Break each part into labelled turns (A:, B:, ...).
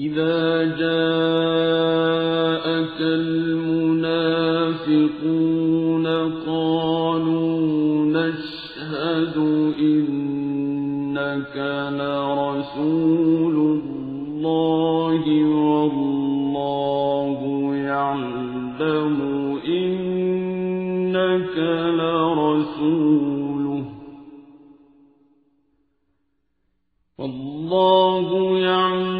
A: إذا جاءك المنافقون قالوا نشهد إنك لرسول الله والله يعلم إنك لرسوله. والله يعلم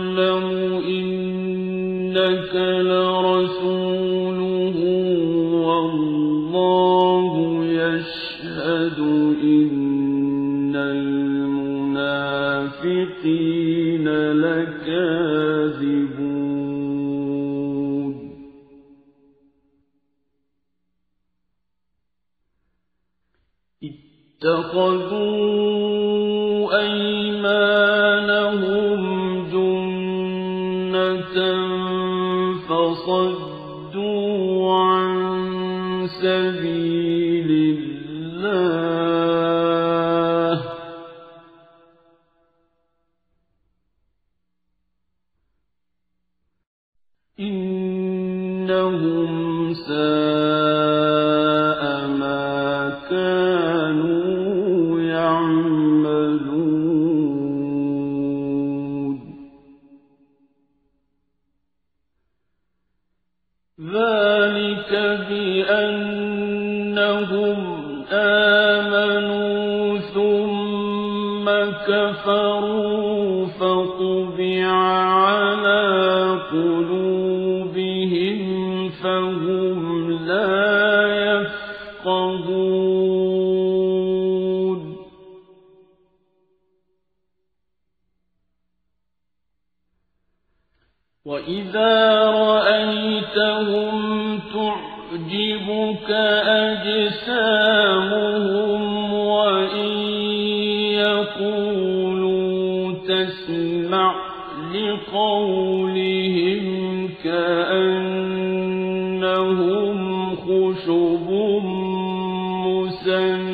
A: لرسوله والله يشهد إن المنافقين لكاذبون. اتخذوا أيمانهم سبيلا وإذا رأيتهم تعجبك أجسامهم وإن يقولوا تسمع لقولهم كأنهم خشب مسندة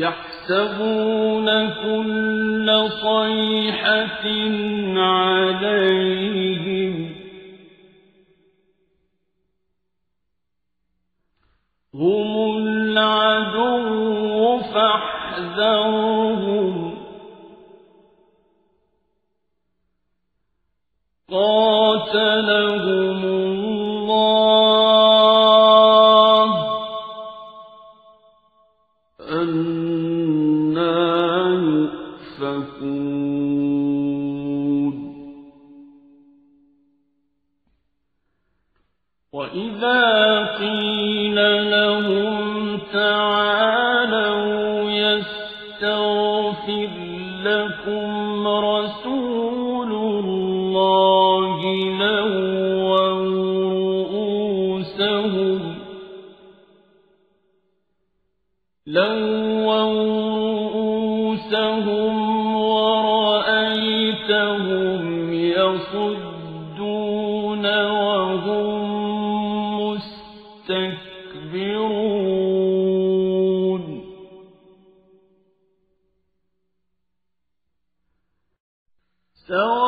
A: يحسبون كل صيحة عليهم. هم العدو فاحذرهم. قاتلهم سواء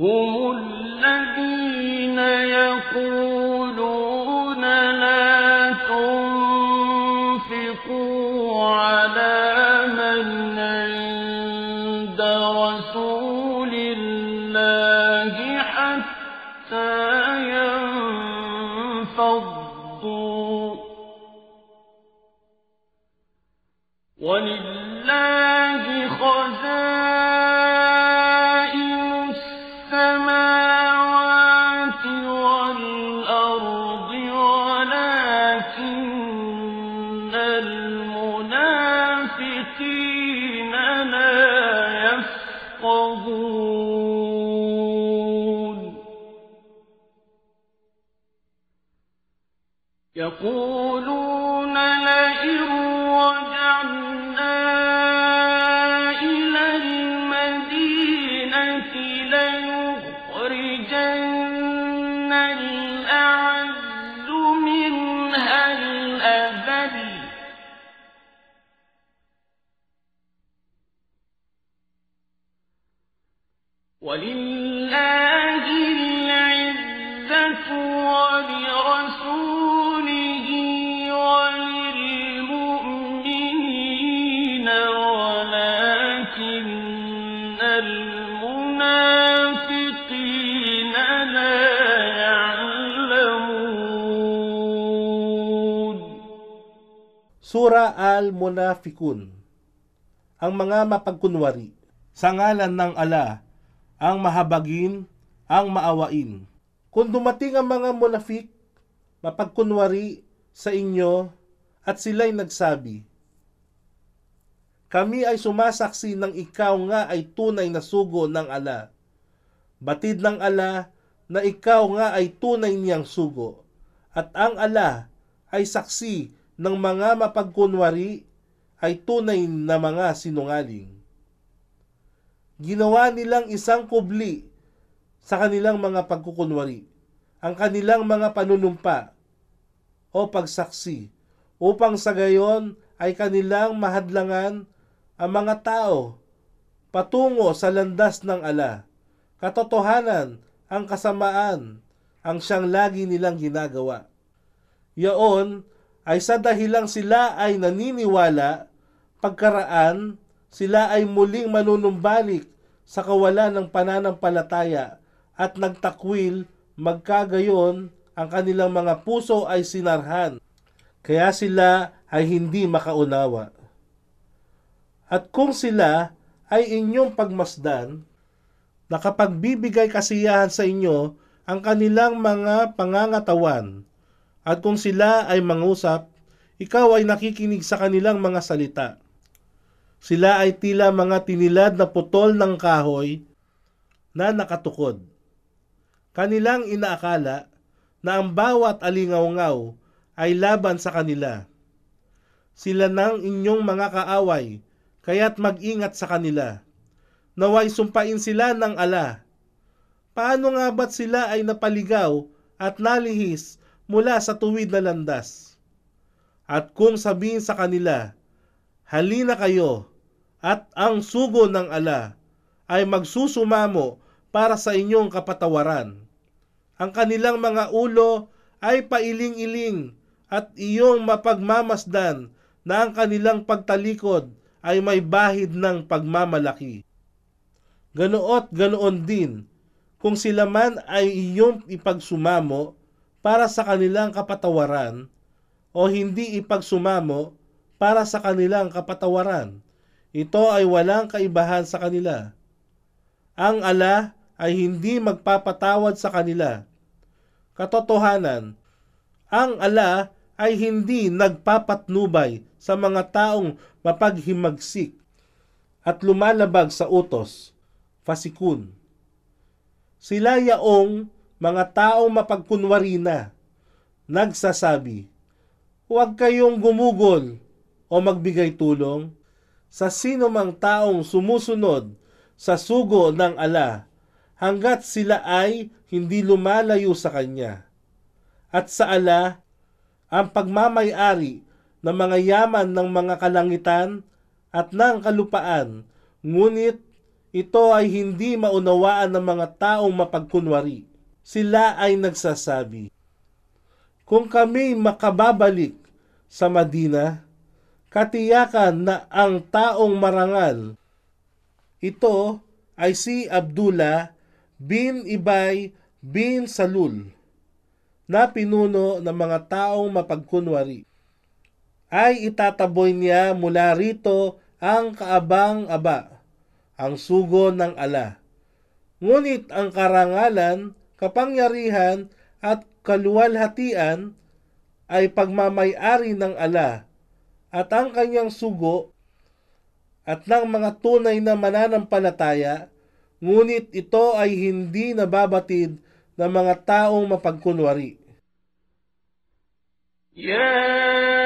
A: هم الذين يقولون
B: Sura Al-Munafikun Ang mga mapagkunwari Sa ngalan ng ala ang mahabagin, ang maawain. Kung dumating ang mga munafik, mapagkunwari sa inyo at sila'y nagsabi, Kami ay sumasaksi ng ikaw nga ay tunay na sugo ng ala. Batid ng ala na ikaw nga ay tunay niyang sugo. At ang ala ay saksi ng mga mapagkunwari ay tunay na mga sinungaling ginawa nilang isang kubli sa kanilang mga pagkukunwari, ang kanilang mga panunumpa o pagsaksi, upang sa gayon ay kanilang mahadlangan ang mga tao patungo sa landas ng ala. Katotohanan, ang kasamaan, ang siyang lagi nilang ginagawa. Yaon ay sa dahilang sila ay naniniwala, pagkaraan, sila ay muling manunumbalik sa kawalan ng pananampalataya at nagtakwil magkagayon ang kanilang mga puso ay sinarhan. Kaya sila ay hindi makaunawa. At kung sila ay inyong pagmasdan, nakapagbibigay kasiyahan sa inyo ang kanilang mga pangangatawan. At kung sila ay mangusap, ikaw ay nakikinig sa kanilang mga salita sila ay tila mga tinilad na putol ng kahoy na nakatukod. Kanilang inaakala na ang bawat alingaw-ngaw ay laban sa kanila. Sila ng inyong mga kaaway, kaya't mag-ingat sa kanila. Naway sumpain sila ng ala. Paano nga ba't sila ay napaligaw at nalihis mula sa tuwid na landas? At kung sabihin sa kanila, halina kayo, at ang sugo ng ala ay magsusumamo para sa inyong kapatawaran. Ang kanilang mga ulo ay pailing-iling at iyong mapagmamasdan na ang kanilang pagtalikod ay may bahid ng pagmamalaki. Ganoot ganoon din kung sila man ay iyong ipagsumamo para sa kanilang kapatawaran o hindi ipagsumamo para sa kanilang kapatawaran. Ito ay walang kaibahan sa kanila. Ang ala ay hindi magpapatawad sa kanila. Katotohanan, ang ala ay hindi nagpapatnubay sa mga taong mapaghimagsik at lumalabag sa utos, fasikun. Sila yaong mga taong mapagkunwari na, nagsasabi, huwag kayong gumugol o magbigay tulong sa sino mang taong sumusunod sa sugo ng ala hanggat sila ay hindi lumalayo sa kanya. At sa ala, ang pagmamayari ng mga yaman ng mga kalangitan at ng kalupaan, ngunit ito ay hindi maunawaan ng mga taong mapagkunwari. Sila ay nagsasabi, Kung kami makababalik sa Madina, katiyakan na ang taong marangal, ito ay si Abdullah bin Ibay bin Salul na pinuno ng mga taong mapagkunwari. ay itataboy niya mula rito ang kaabang-aba, ang sugo ng ala. Ngunit ang karangalan, kapangyarihan at kaluwalhatian ay pagmamayari ng ala at ang kanyang sugo at ng mga tunay na mananampalataya, ngunit ito ay hindi nababatid ng mga taong mapagkunwari.
A: يا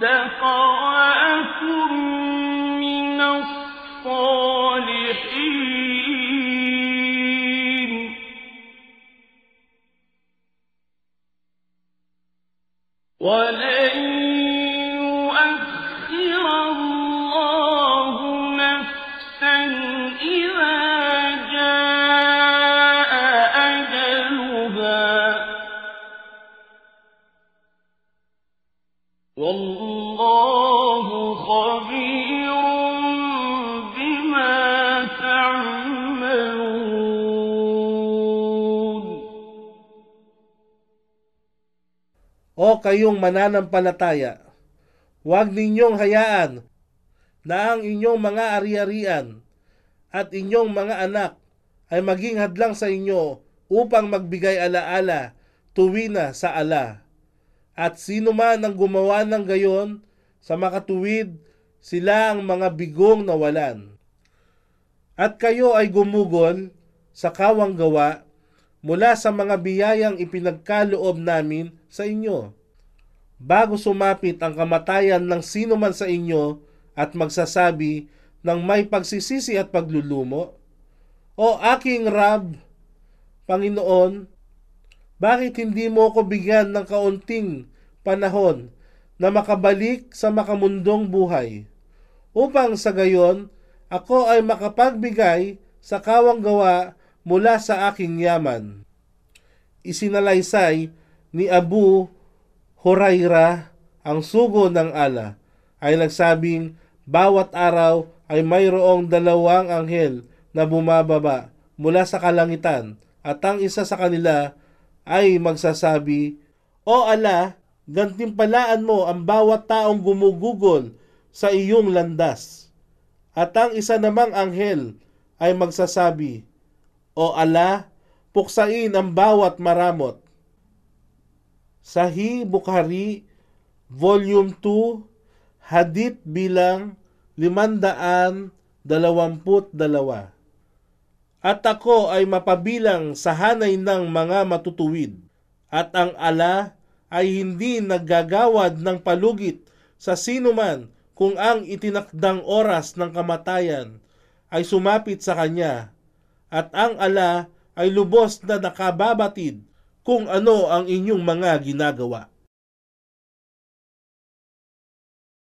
A: فأصدق وأكن من الصالحين. والله خبير بما تعملون
B: O kayong mananampalataya, huwag ninyong hayaan na ang inyong mga ari-arian at inyong mga anak ay maging hadlang sa inyo upang magbigay alaala tuwi na sa ala. At sino man ang gumawa ng gayon sa makatuwid, sila ang mga bigong nawalan. At kayo ay gumugol sa kawang gawa mula sa mga biyayang ipinagkaloob namin sa inyo. Bago sumapit ang kamatayan ng sino man sa inyo at magsasabi ng may pagsisisi at paglulumo, O aking Rab, Panginoon, bakit hindi mo ko bigyan ng kaunting panahon na makabalik sa makamundong buhay, upang sa gayon ako ay makapagbigay sa kawang gawa mula sa aking yaman. Isinalaysay ni Abu Huraira ang sugo ng ala ay nagsabing bawat araw ay mayroong dalawang anghel na bumababa mula sa kalangitan at ang isa sa kanila ay magsasabi, O ala, gantimpalaan mo ang bawat taong gumugugol sa iyong landas. At ang isa namang anghel ay magsasabi, O ala, puksain ang bawat maramot. Sahih Bukhari, Volume 2, Hadith bilang 522. At ako ay mapabilang sa hanay ng mga matutuwid, at ang ala ay hindi naggagawad ng palugit sa sinuman kung ang itinakdang oras ng kamatayan ay sumapit sa kanya, at ang ala ay lubos na nakababatid kung ano ang inyong mga ginagawa.